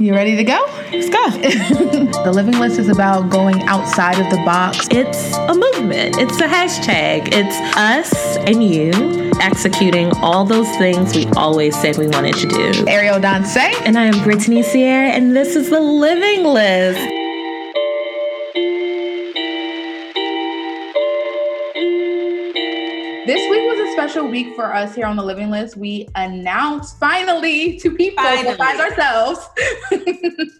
You ready to go? Let's go. the living list is about going outside of the box. It's a movement, it's a hashtag. It's us and you executing all those things we always said we wanted to do. Arielle Donce'. And I am Brittiany Cierra, and this is the living list. This week was a special week for us here on the Living List. We announced finally to people finally. besides ourselves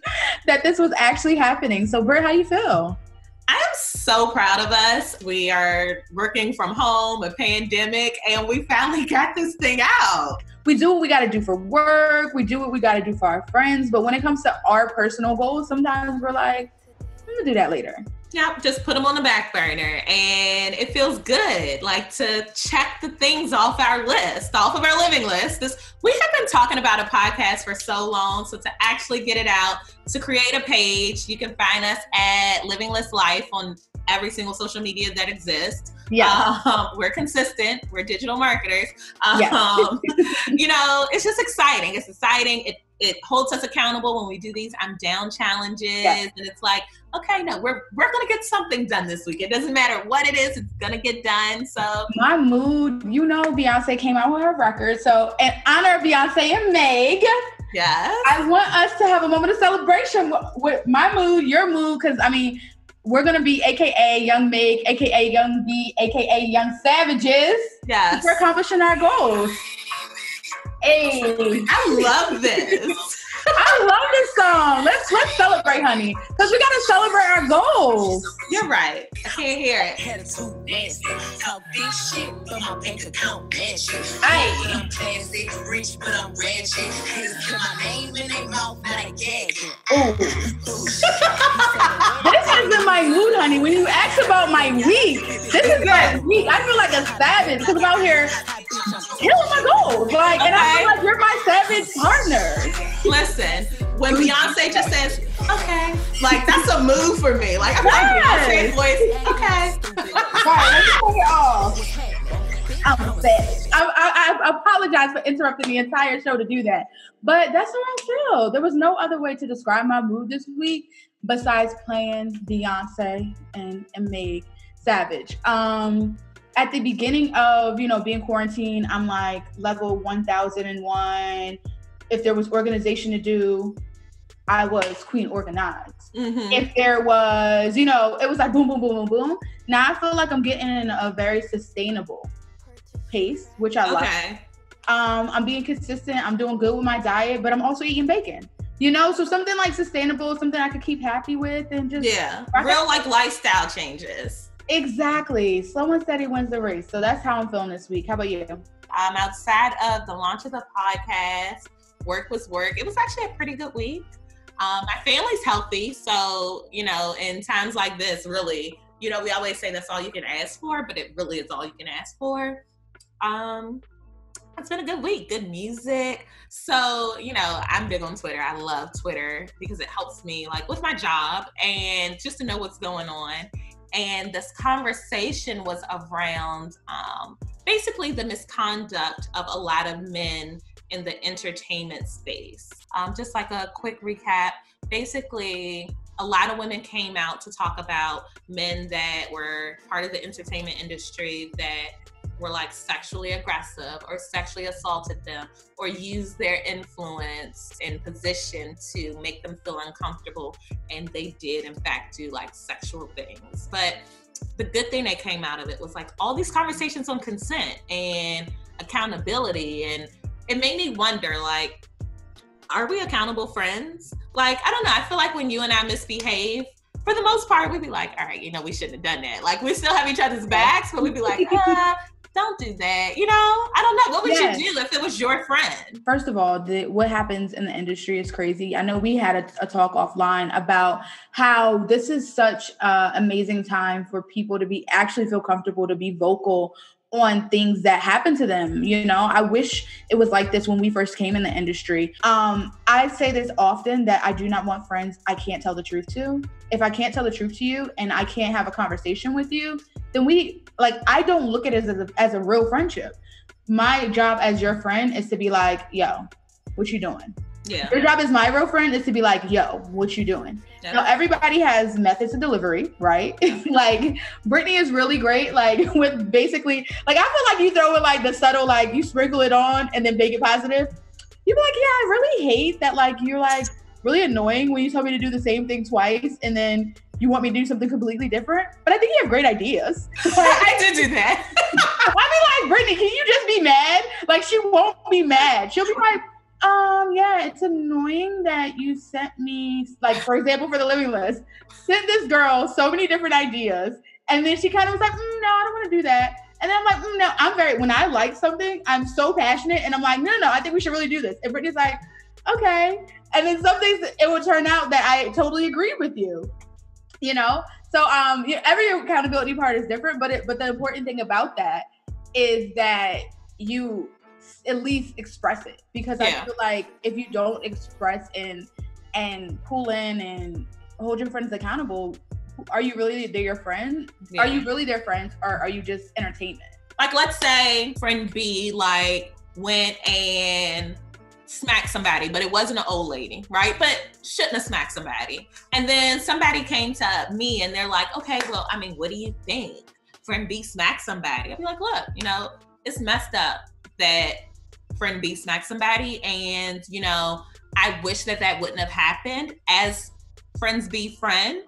that this was actually happening. So, Britt, how do you feel? I am so proud of us. We are working from home, a pandemic, and we finally got this thing out. We do what we got to do for work. We do what we got to do for our friends. But when it comes to our personal goals, sometimes we're like, I'm gonna do that later. Yep, just put them on the back burner. And it feels good, like to check the things off our list, off of our living list. This we have been talking about a podcast for so long. So to actually get it out, to create a page, you can find us at Living List Life on every single social media that exists. Yeah. Um, we're consistent. We're digital marketers. Um, yeah. you know, it's just exciting. It's exciting. It it holds us accountable when we do these I'm down challenges. Yes. And it's like, okay, no, we're we're gonna get something done this week. It doesn't matter what it is, it's gonna get done. So my mood, you know, Beyonce came out with her record. So in honor of Beyonce and Meg. Yes. I want us to have a moment of celebration with my mood, your mood, because I mean, we're gonna be AKA Young Meg, AKA Young B, AKA Young Savages. Yes. We're accomplishing our goals. Hey, I love this. I love this song. Let's let's celebrate, honey, because we gotta celebrate our goals. You're right. I can't hear it. Hey. this has been my mood, honey. When you ask about my week, this is my week. I feel like a savage because I'm out here killing my goals. Like, and I feel like you're my savage partner. Listen, when Beyonce just says, okay, like that's a move for me. Like I'm yes. like Beyonce's voice, okay. right, let's take it off. I'm upset. I, I, I, apologize for interrupting the entire show to do that. But that's how I feel. There was no other way to describe my mood this week besides playing Beyonce and, and Meg Savage. Um, at the beginning of, you know, being quarantined, I'm like level 1001 if there was organization to do, I was queen organized. Mm-hmm. If there was, you know, it was like boom, boom, boom, boom, boom. Now I feel like I'm getting in a very sustainable pace, which I okay. like. Um, I'm being consistent. I'm doing good with my diet, but I'm also eating bacon. You know, so something like sustainable, something I could keep happy with, and just yeah, real like lifestyle changes. Exactly. Someone said he wins the race, so that's how I'm feeling this week. How about you? Um, outside of the launch of the podcast, work was work. It was actually a pretty good week. Um, my family's healthy, so you know, in times like this, really, you know, we always say that's all you can ask for, but it really is all you can ask for. Um, it's been a good week, good music. So, you know, I'm big on Twitter. I love Twitter because it helps me like with my job and just to know what's going on. And this conversation was around um, basically the misconduct of a lot of men in the entertainment space. Um, just like a quick recap basically, a lot of women came out to talk about men that were part of the entertainment industry that were like sexually aggressive or sexually assaulted them or used their influence and position to make them feel uncomfortable. And they did, in fact, do like sexual things. But the good thing that came out of it was like all these conversations on consent and accountability and it made me wonder like are we accountable friends? Like i don't know i feel like when you and i misbehave for the most part we'd be like all right you know we shouldn't have done that. Like we still have each other's backs but we'd be like ah, don't do that you know? I don't know what would yes. you do if it was your friend? First of all the, what happens in the industry is crazy. I know we had a, a talk offline about how this is such an amazing time for people to be actually feel comfortable to be vocal on things that happen to them you know? I wish it was like this when we first came in the industry. Um i say this often that i do not want friends i can't tell the truth to. If i can't tell the truth to you and i can't have a conversation with you then we like i don't look at it as a, as a real friendship. My job as your friend is to be like yo what you doing Yeah. Your job as my real friend is to be like, yo, what you doing? Now everybody has methods of delivery, right? like Brittiany is really great, like with basically like I feel like you throw it like the subtle, like you sprinkle it on and then make it positive. You'd be like, yeah, I really hate that like you're like really annoying when you tell me to do the same thing twice and then you want me to do something completely different. But I think you have great ideas. I did do that. I be like, Brittiany, can you just be mad? Like she won't be mad. She'll be like, um, yeah, it's annoying that you sent me, like, for example, for the living list, sent this girl so many different ideas. And then she kind of was like, mm, no, I don't want to do that. And then I'm like, mm, no, I'm very, when I like something, I'm so passionate. And I'm like, no, no, no, I think we should really do this. And Brittiany's like, okay. And then some things, it would turn out that I totally agree with you, you know? So um, every accountability part is different, but it, but the important thing about that is that you at least express it because I feel like if you don't express and and pull in and hold your friends accountable, are you really they're your friend? Yeah. Are you really their friends or are you just entertainment? like let's say friend B like went and smacked somebody, but it wasn't an old lady, right? But shouldn't have smacked somebody. And then somebody came to me and they're like, okay, well, I mean, what do you think? Friend B smacked somebody. I'd be like, look, you know, it's messed up that friend B smack somebody. And, you know, I wish that that wouldn't have happened. As friends B friend,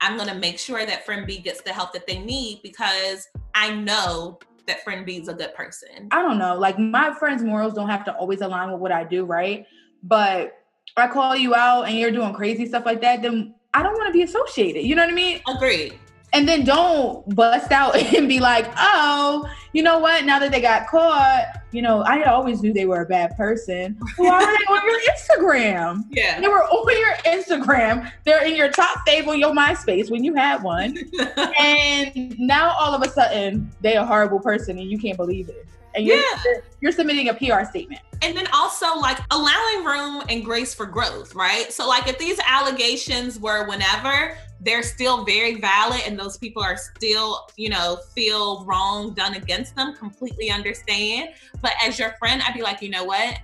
I'm to make sure that friend B gets the help that they need because I know that friend B is a good person. I don't know. Like my friends' morals don't have to always align with what I do, right? But I call you out and you're doing crazy stuff like that, then I don't want to be associated. You know what I mean? Agreed. And then don't bust out and be like, oh, you know what? Now that they got caught, you know, I always knew they were a bad person. Why were they on your Instagram? Yeah. They were on your Instagram. They're in your top fave on your MySpace when you had one. and now all of a sudden they're a horrible person and you can't believe it. And you're, Yeah. you're submitting a PR statement. and then also like allowing room and grace for growth, right? So like if these allegations were whenever, they're still very valid and those people are still, you know, feel wrong done against them, completely understand. But as your friend, I'd be like, you know what?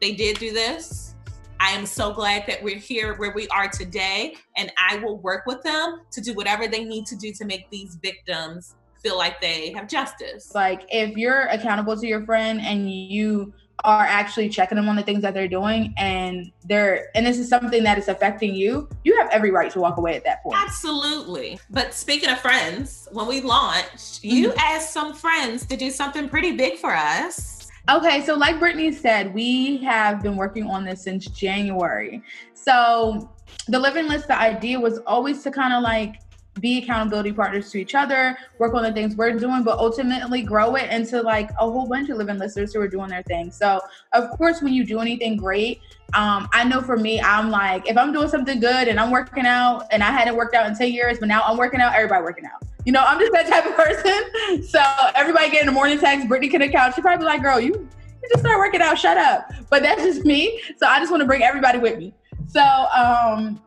They did do this. I am so glad that we're here where we are today, and I will work with them to do whatever they need to do to make these victims feel like they have justice. Like if you're accountable to your friend and you are actually checking them on the things that they're doing and they're and this is something that is affecting you, you have every right to walk away at that point. Absolutely. But speaking of friends, when we launched, you Mm-hmm. asked some friends to do something pretty big for us. Okay, so like Brittiany said, we have been working on this since January. So the living list, the idea was always to kind of like be accountability partners to each other, work on the things we're doing, but ultimately grow it into like a whole bunch of living listeners who are doing their thing. So of course, when you do anything great, um, I know for me, I'm like, if I'm doing something good and I'm working out and I hadn't worked out in 10 years, but now I'm working out, everybody working out. You know, I'm just that type of person. So everybody getting a morning text, Brittiany can account. She probably like, girl, you, you just start working out, shut up. But that's just me. So I just want to bring everybody with me. So um,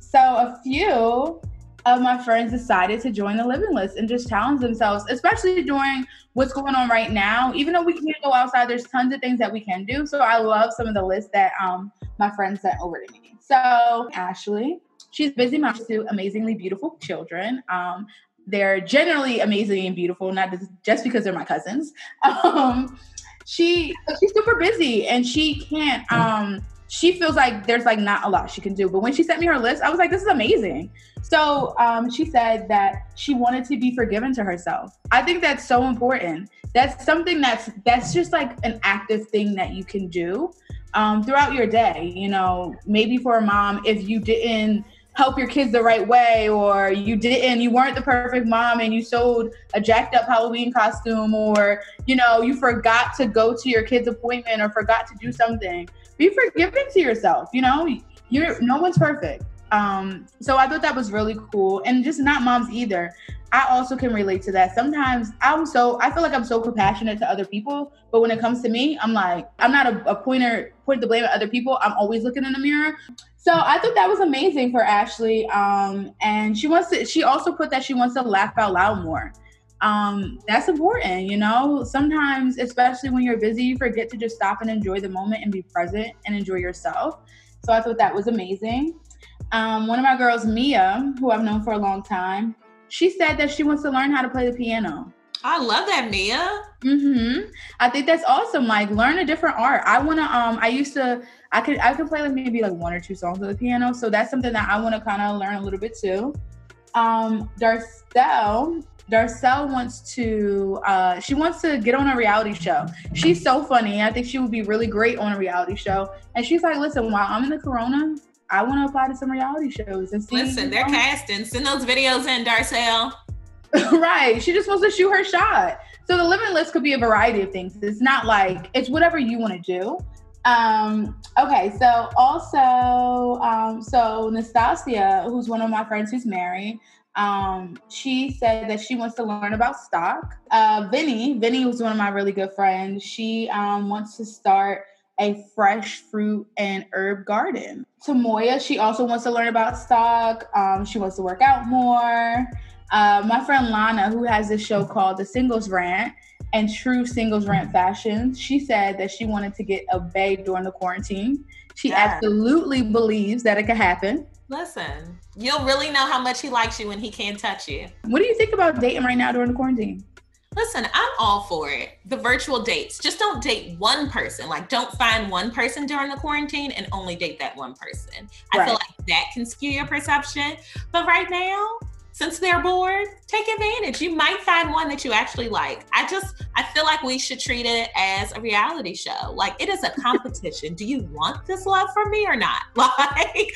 so a few of my friends decided to join the living list and just challenge themselves, especially during what's going on right now. Even though we can't go outside, there's tons of things that we can do. So I love some of the lists that um my friends sent over to me. So Ashley, she's busy mom to amazingly beautiful children. Um, they're generally amazing and beautiful, not just- because they're my cousins. Um, she she's super busy and she can't um she feels like there's like not a lot she can do. But when she sent me her list, I was like, this is amazing. So um, she said that she wanted to be forgiven to herself. I think that's so important. That's something that's that's just like an active thing that you can do um, throughout your day. You know, maybe for a mom, if you didn't help your kids the right way, or you didn't, you weren't the perfect mom, and you sold a jacked up Halloween costume, or you know, you forgot to go to your kid's appointment, or forgot to do something be forgiving to yourself. You know, you're no one's perfect. Um, so I thought that was really cool, and just not moms either. I also can relate to that. Sometimes I'm so I feel like I'm so compassionate to other people, but when it comes to me, I'm like I'm not a, a pointer point the blame at other people. I'm always looking in the mirror. So I thought that was amazing for Ashley. Um, and she wants to. She also put that she wants to laugh out loud more. Um, that's important, you know. Sometimes, especially when you're busy, you forget to just stop and enjoy the moment and be present and enjoy yourself. So I thought that was amazing. Um, one of my girls, Mia, who I've known for a long time, she said that she wants to learn how to play the piano. I love that, Mia. Mm-hmm. I think that's awesome. Like, learn a different art. I wanna. Um, I used to. I could. I could play like maybe like one or two songs on the piano. So that's something that I want to kind of learn a little bit too. Um, Darcel. Darcel wants to. Uh, she wants to get on a reality show. She's so funny. I think she would be really great on a reality show. And she's like, listen, while I'm in the Corona, I want to apply to some reality shows and see. Listen, they're casting. Send those videos in, Darcel. right. She just wants to shoot her shot. So the living list could be a variety of things. It's not like it's whatever you want to do. Um, okay, so also, um, so Nastasia, who's one of my friends who's married, um, she said that she wants to learn about stock. Uh, Vinny, Vinny was one of my really good friends. She um, wants to start a fresh fruit and herb garden. Tamoya, she also wants to learn about stock. Um, she wants to work out more. Uh, my friend Lana, who has this show called The Singles Rant and True Singles Rant Fashion, she said that she wanted to get a bae during the quarantine. She yeah. absolutely believes that it could happen. Listen, you'll really know how much he likes you when he can't touch you. What do you think about dating right now during the quarantine? Listen, I'm all for it. The virtual dates. Just don't date one person. Like, don't find one person during the quarantine and only date that one person. I feel like that can skew your perception. But right now, since they're bored, take advantage. You might find one that you actually like. I just, I feel like we should treat it as a reality show. Like it is a competition. Do you want this love from me or not? Like,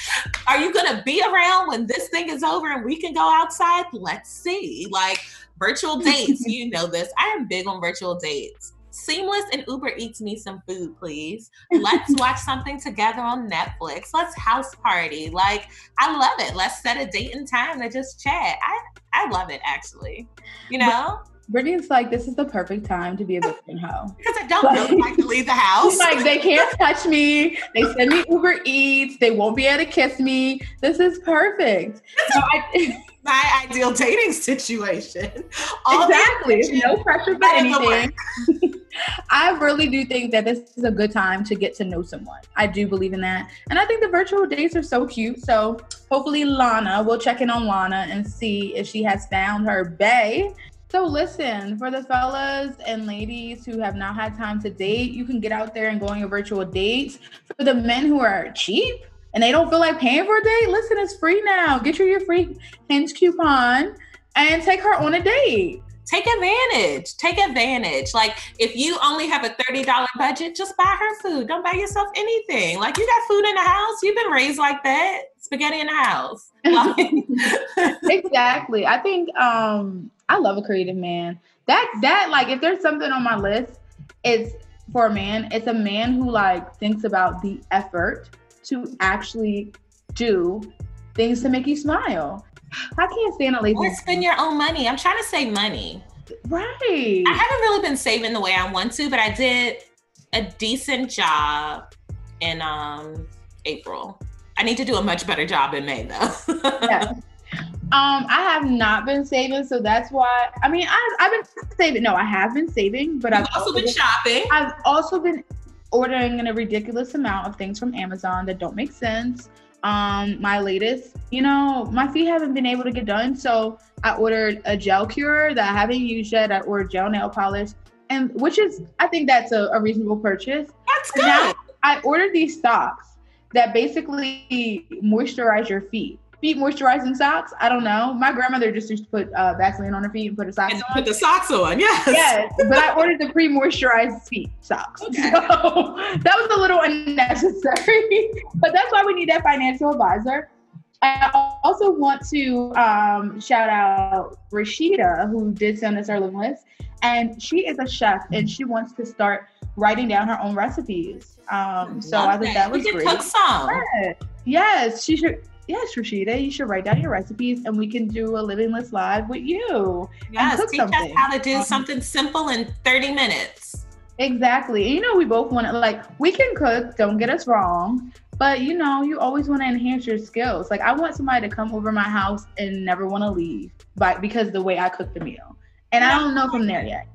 are you going to be around when this thing is over and we can go outside? Let's see. Like virtual dates, you know this. I am big on virtual dates. Seamless and Uber Eats me some food, please. Let's watch something together on Netflix. Let's house party. Like, I love it. Let's set a date and time to just chat. I I love it actually. You know? Brittiany's like, this is the perfect time to be a bitch hoe. because I don't like, really like to leave the house. like, they can't touch me. They send me Uber Eats. They won't be able to kiss me. This is perfect. So I, my ideal dating situation. All exactly. No pressure for anything. I really do think that this is a good time to get to know someone. I do believe in that. And I think the virtual dates are so cute. So hopefully Lana, we'll check in on Lana and see if she has found her bae. So listen, for the fellas and ladies who have not had time to date, you can get out there and go on your virtual dates. For the men who are cheap, and they don't feel like paying for a date, listen, it's free now. Get you your free hinge coupon and take her on a date. Take advantage. Take advantage. Like if you only have a $30 budget, just buy her food. Don't buy yourself anything. Like you got food in the house. You've been raised like that. Spaghetti in the house. exactly. I think um I love a creative man. That that like if there's something on my list, it's for a man, it's a man who like thinks about the effort to actually do things to make you smile. I can't stand a lazy. Or spend your own money. I'm trying to save money. Right. I haven't really been saving the way I want to, but I did a decent job in um April. I need to do a much better job in May though. yeah. Um, I have not been saving, so that's why. I mean, I, I've been saving. No, I have been saving, but I've also, also been, been shopping. I've also been ordering a ridiculous amount of things from Amazon that don't make sense. Um, my latest, you know, my feet haven't been able to get done, so I ordered a gel cure that I haven't used yet. I ordered gel nail polish, and which is, I think that's a, a reasonable purchase. That's good. Now, I ordered these socks that basically moisturize your feet feet moisturizing socks. I don't know. My grandmother just used to put uh, Vaseline on her feet and put the socks on. and on. Put the socks on, yes. Yes, but I ordered the pre-moisturized feet socks. Okay. So that was a little unnecessary. but that's why we need that financial advisor. I also want to um, shout out Rashida, who did send us our living list. And she is a chef and she wants to start writing down her own recipes. Um, so I think that, that was we great. Cook some. Yes, she should yes, Rashida, you should write down your recipes and we can do a living list live with you. Yes, teach something. us how to do um, something simple in 30 minutes. Exactly. And you know, we both want to, like, we can cook, don't get us wrong, but you know, you always want to enhance your skills. Like, I want somebody to come over my house and never want to leave but because the way I cook the meal. And I don't know if I'm there yet.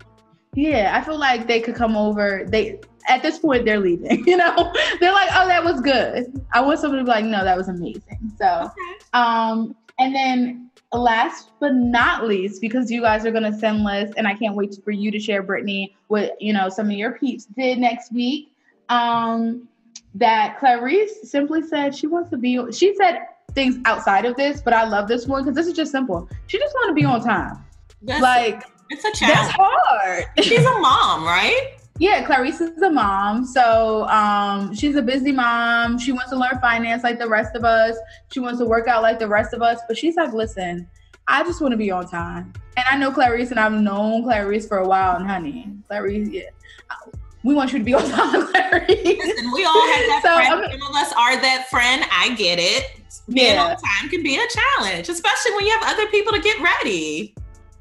Yeah, I feel like they could come over. They at this point they're leaving. You know, they're like, "Oh, that was good." I want somebody to be like, "No, that was amazing." So, Okay. um, and then last but not least, because you guys are gonna send lists, and I can't wait for you to share, Brittiany, what you know some of your peeps did next week. Um, that Clarice simply said she wants to be. She said things outside of this, but I love this one because this is just simple. She just want to be on time. That's, like it's a challenge. that's hard. She's a mom, right? Yeah, Clarice is a mom. So um, she's a busy mom. She wants to learn finance like the rest of us. She wants to work out like the rest of us. But she's like, listen, I just want to be on time. And I know Clarice and I've known Clarice for a while. And honey, Clarice, yeah. We want you to be on time, Clarice. Listen, we all have that So, friend. okay. Some of us are that friend. I get it. Being Yeah. on time can be a challenge, especially when you have other people to get ready.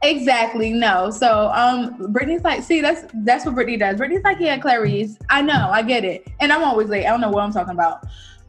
Exactly. No. So um Brittiany's like, see, that's that's what Brittiany does. Brittiany's like, yeah, Clarice, I know, I get it. And I'm always late. I don't know what I'm talking about.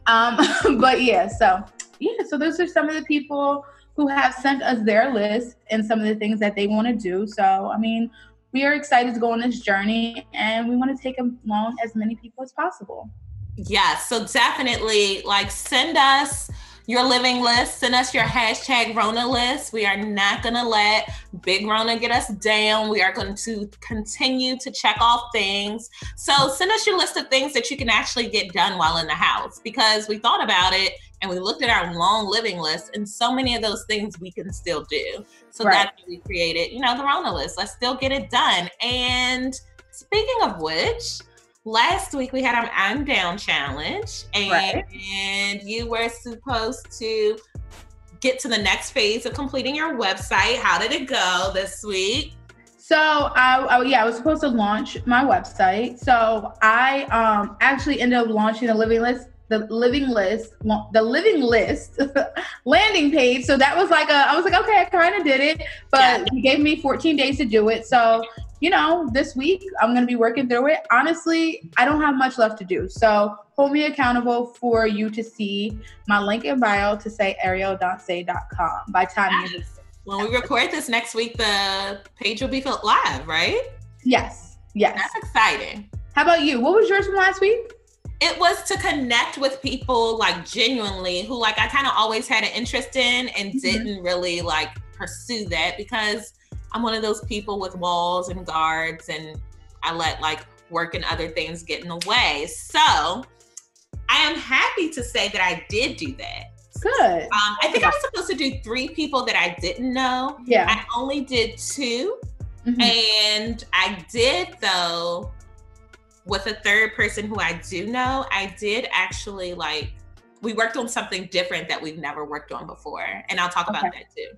Um, but yeah, so yeah, so those are some of the people who have sent us their list and some of the things that they want to do. So I mean, we are excited to go on this journey and we want to take along as many people as possible. Yes, so definitely like send us your living list, send us your hashtag Rona list. We are not gonna let Big Rona get us down. We are going to continue to check off things. So send us your list of things that you can actually get done while in the house because we thought about it and we looked at our long living list and so many of those things we can still do. So Right. that's why we created, you know, the Rona list. Let's still get it done. And speaking of which, last week we had our I'm Down challenge, and, Right. and you were supposed to get to the next phase of completing your website. How did it go this week? So I, I yeah, I was supposed to launch my website. So I um actually ended up launching the living list, the living list, the living list landing page. So that was like a I was like, okay, I kind of did it, but Yeah. he gave me 14 days to do it. So you know, this week I'm gonna be working through it. Honestly, I don't have much left to do. So hold me accountable for you to see my link in bio to say arieldanse.com by time you When we record this next week, the page will be filled live, right? Yes. Yes. That's exciting. How about you? What was yours from last week? it was to connect with people like genuinely who like I kind of always had an interest in and Mhm. didn't really like pursue that because I'm one of those people with walls and guards and I let like work and other things get in the way. So I am happy to say that I did do that. Good. Um, I think I was supposed to do three people that I didn't know. Yeah. I only did two. Mhm. And I did though with a third person who I do know, I did actually like we worked on something different that we've never worked on before. And I'll talk about that too.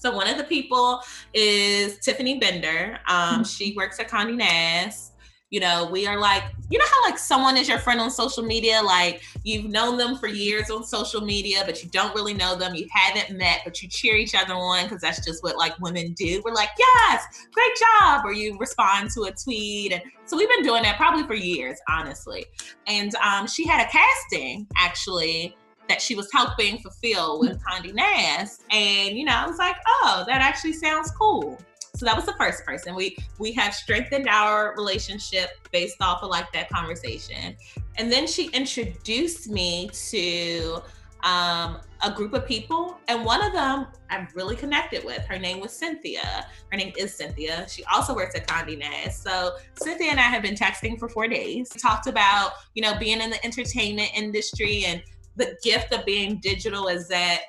So one of the people is Tiffany Bender. Um, she works at Condé Nast. You know, we are like, you know how like someone is your friend on social media, like you've known them for years on social media, but you don't really know them. You haven't met, but you cheer each other on because that's just what like women do. We're like, yes, great job, or you respond to a tweet, and so we've been doing that probably for years, honestly. And um, she had a casting actually that she was helping fulfill with Condé Nast, and you know, I was like, oh, that actually sounds cool. So that was the first person. We we have strengthened our relationship based off of like that conversation. And then she introduced me to um, a group of people, and one of them I really connected with. Her name was Cynthia. Her name is Cynthia. She also works at Condé Nast. So Cynthia and I have been texting for four days. We talked about you know being in the entertainment industry and the gift of being digital is that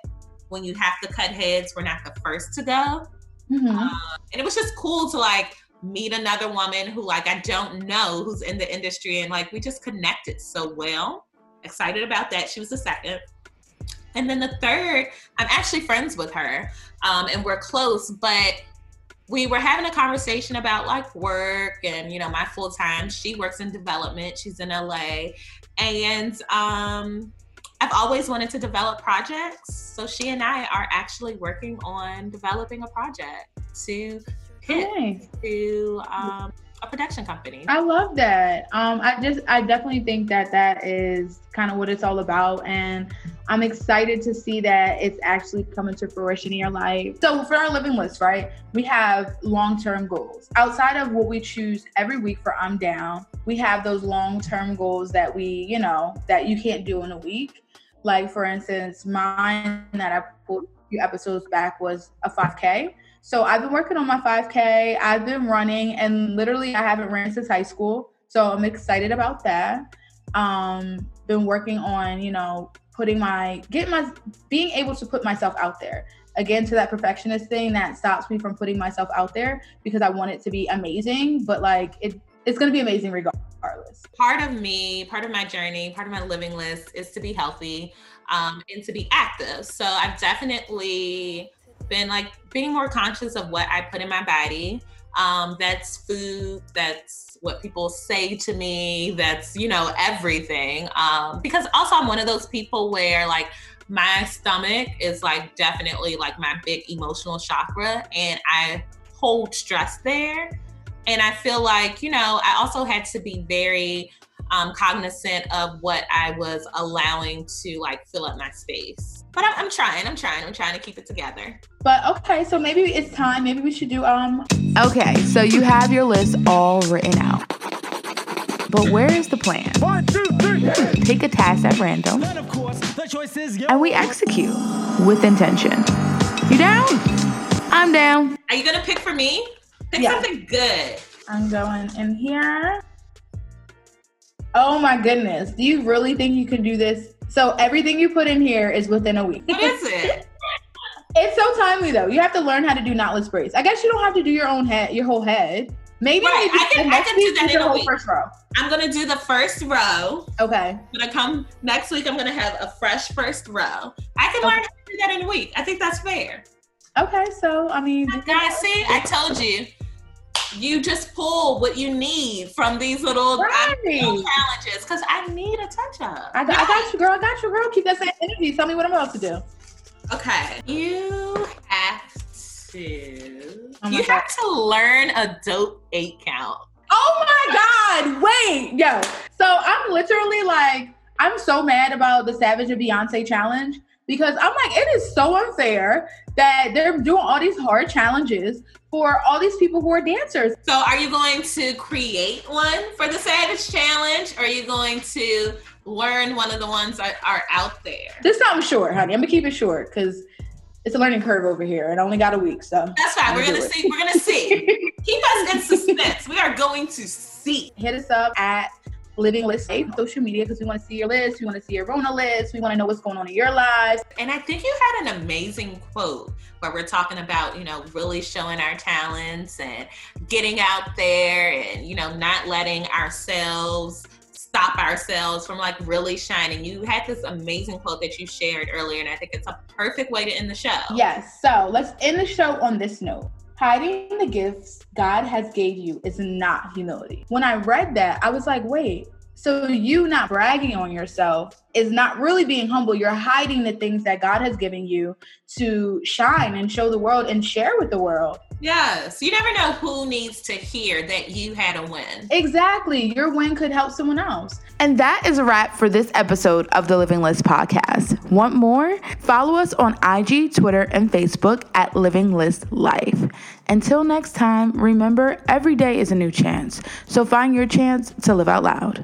when you have to cut heads, we're not the first to go. Mhm. Um, and it was just cool to like meet another woman who like I don't know who's in the industry and like we just connected so well. Excited about that. She was the second. And then the third, I'm actually friends with her um, and we're close, but we were having a conversation about like work and you know my full time. She works in development. She's in LA, and um, I've always wanted to develop projects. So she and I are actually working on developing a project to pitch Nice. to um, a production company. I love that. Um, I just, I definitely think that that is kind of what it's all about. And I'm excited to see that it's actually coming to fruition in your life. So, for our living list, right, we have long term goals. Outside of what we choose every week for I'm Down, we have those long term goals that we, you know, that you can't do in a week. Like, for instance, mine that I pulled a few episodes back was a 5K. So, I've been working on my 5K, I've been running, and literally, I haven't ran since high school. So, I'm excited about that. Um, been working on, you know, putting my getting my being able to put myself out there again to that perfectionist thing that stops me from putting myself out there because I want it to be amazing, but like it it's going to be amazing regardless. Part of me, part of my journey, part of my living list is to be healthy um, and to be active. So I've definitely been like being more conscious of what I put in my body. Um, that's food, that's what people say to me, that's, you know, everything. Um, because also I'm one of those people where like my stomach is like definitely like my big emotional chakra and I hold stress there. And I feel like, you know, I also had to be very um, cognizant of what I was allowing to like fill up my space. But I'm, I'm trying. I'm trying. I'm trying to keep it together. But okay, so maybe it's time. Maybe we should do um. Okay, so you have your list all written out. But where is the plan? One, two, three. Pick a task at random And of course, the choice is yours. and we execute with intention. You down? I'm down. Are you gonna pick for me? Pick Yeah. something good. I'm going in here. Oh my goodness. Do you really think you can do this? So everything you put in here is within a week. What is it? It's so timely though. You have to learn how to do knotless braids. I guess you don't have to do your own head, your whole head. Maybe Right, I can- I can do that in a whole week. first row. I'm gonna do the first row. Okay. I'm gonna come next week. I'm gonna have a fresh first row. I can learn how to do that in a week. I think that's fair. Okay. So I mean, Guys, see, I told you. You just pull what you need from these little, um, Right. challenges because I need a touch up. I got, I got you, girl. I got you, girl. Keep that same energy. Tell me what I'm about to do. Okay. You have to. Oh you God. have to learn a dope eight count. Oh my God! Wait, yo. So I'm literally like, I'm so mad about the Savage and Beyonce challenge because I'm like, it is so unfair that they're doing all these hard challenges for all these people who are dancers. So, are you going to create one for the Savage Challenge, or are you going to learn one of the ones that are out there? This time short, honey. I'm gonna keep it short because it's a learning curve over here, and I only got a week. So That's fine. We're gonna it. see. We're gonna see. Keep us in suspense. We are going to see. hit us up at Living List Life on social media because we want to see your list. We want to see your Rona list. We want to know what's going on in your lives. And I think you had an amazing quote where we're talking about, you know, really showing our talents and getting out there and, you know, not letting ourselves stop ourselves from like really shining. You had this amazing quote that you shared earlier, and I think it's a perfect way to end the show. Yes. So let's end the show on this note. Hiding the gifts God has gave you is not humility. When I read that, I was like, wait, so you not bragging on yourself is not really being humble. You're hiding the things that God has given you to shine and show the world and share with the world. Yes. You never know who needs to hear that you had a win. Exactly. Your win could help someone else. And that is a wrap for this episode of the Living List podcast. Want more? Follow us on IG, Twitter, and Facebook at Living List Life. Until next time, remember every day is a new chance. So find your chance to live out loud.